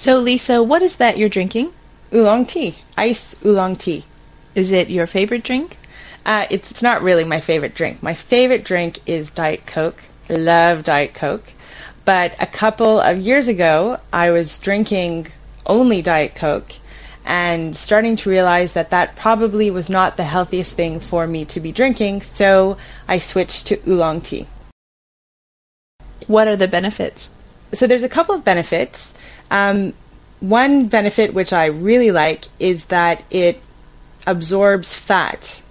So, Lisa, what is that you're drinking? Oolong tea, ice oolong tea. Is it your favorite drink? Uh, it's, it's not really my favorite drink. My favorite drink is Diet Coke. I love Diet Coke. But a couple of years ago, I was drinking only Diet Coke and starting to realize that that probably was not the healthiest thing for me to be drinking, so I switched to oolong tea. What are the benefits? So there's a couple of benefits. Um, one benefit which I really like is that it absorbs fat.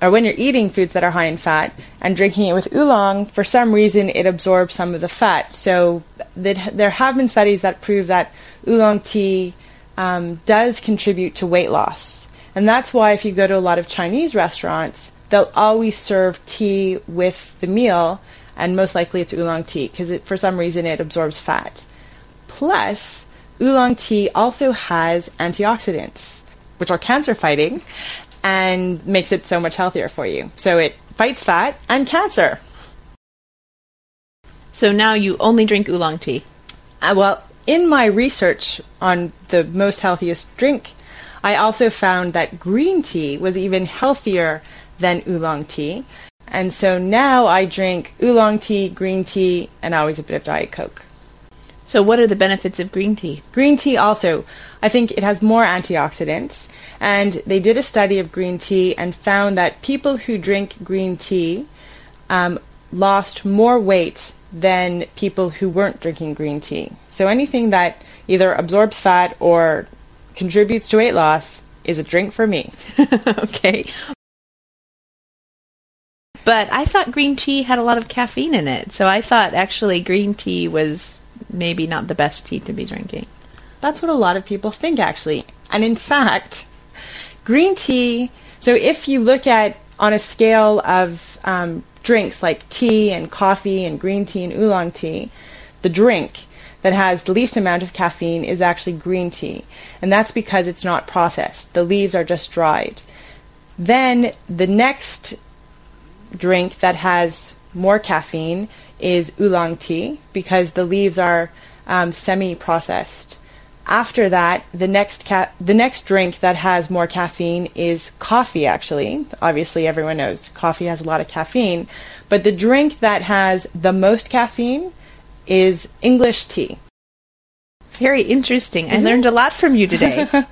Or when you're eating foods that are high in fat and drinking it with oolong, for some reason it absorbs some of the fat. So there have been studies that prove that oolong tea um, does contribute to weight loss. And that's why if you go to a lot of Chinese restaurants, they'll always serve tea with the meal, and most likely it's oolong tea because for some reason it absorbs fat. Plus, oolong tea also has antioxidants, which are cancer fighting, and makes it so much healthier for you. So it fights fat and cancer. So now you only drink oolong tea? Uh, well, in my research on the most healthiest drink, I also found that green tea was even healthier than oolong tea. And so now I drink oolong tea, green tea, and always a bit of Diet Coke. So, what are the benefits of green tea? Green tea also, I think it has more antioxidants. And they did a study of green tea and found that people who drink green tea um, lost more weight than people who weren't drinking green tea. So, anything that either absorbs fat or contributes to weight loss is a drink for me. okay. But I thought green tea had a lot of caffeine in it. So I thought actually green tea was maybe not the best tea to be drinking. That's what a lot of people think, actually. And in fact, green tea, so if you look at on a scale of um, drinks like tea and coffee and green tea and oolong tea, the drink that has the least amount of caffeine is actually green tea. And that's because it's not processed. The leaves are just dried. Then the next drink that has more caffeine is oolong tea because the leaves are um, semi-processed. After that, the next ca- the next drink that has more caffeine is coffee. Actually, obviously, everyone knows coffee has a lot of caffeine, but the drink that has the most caffeine is English tea. Very interesting. I learned a lot from you today.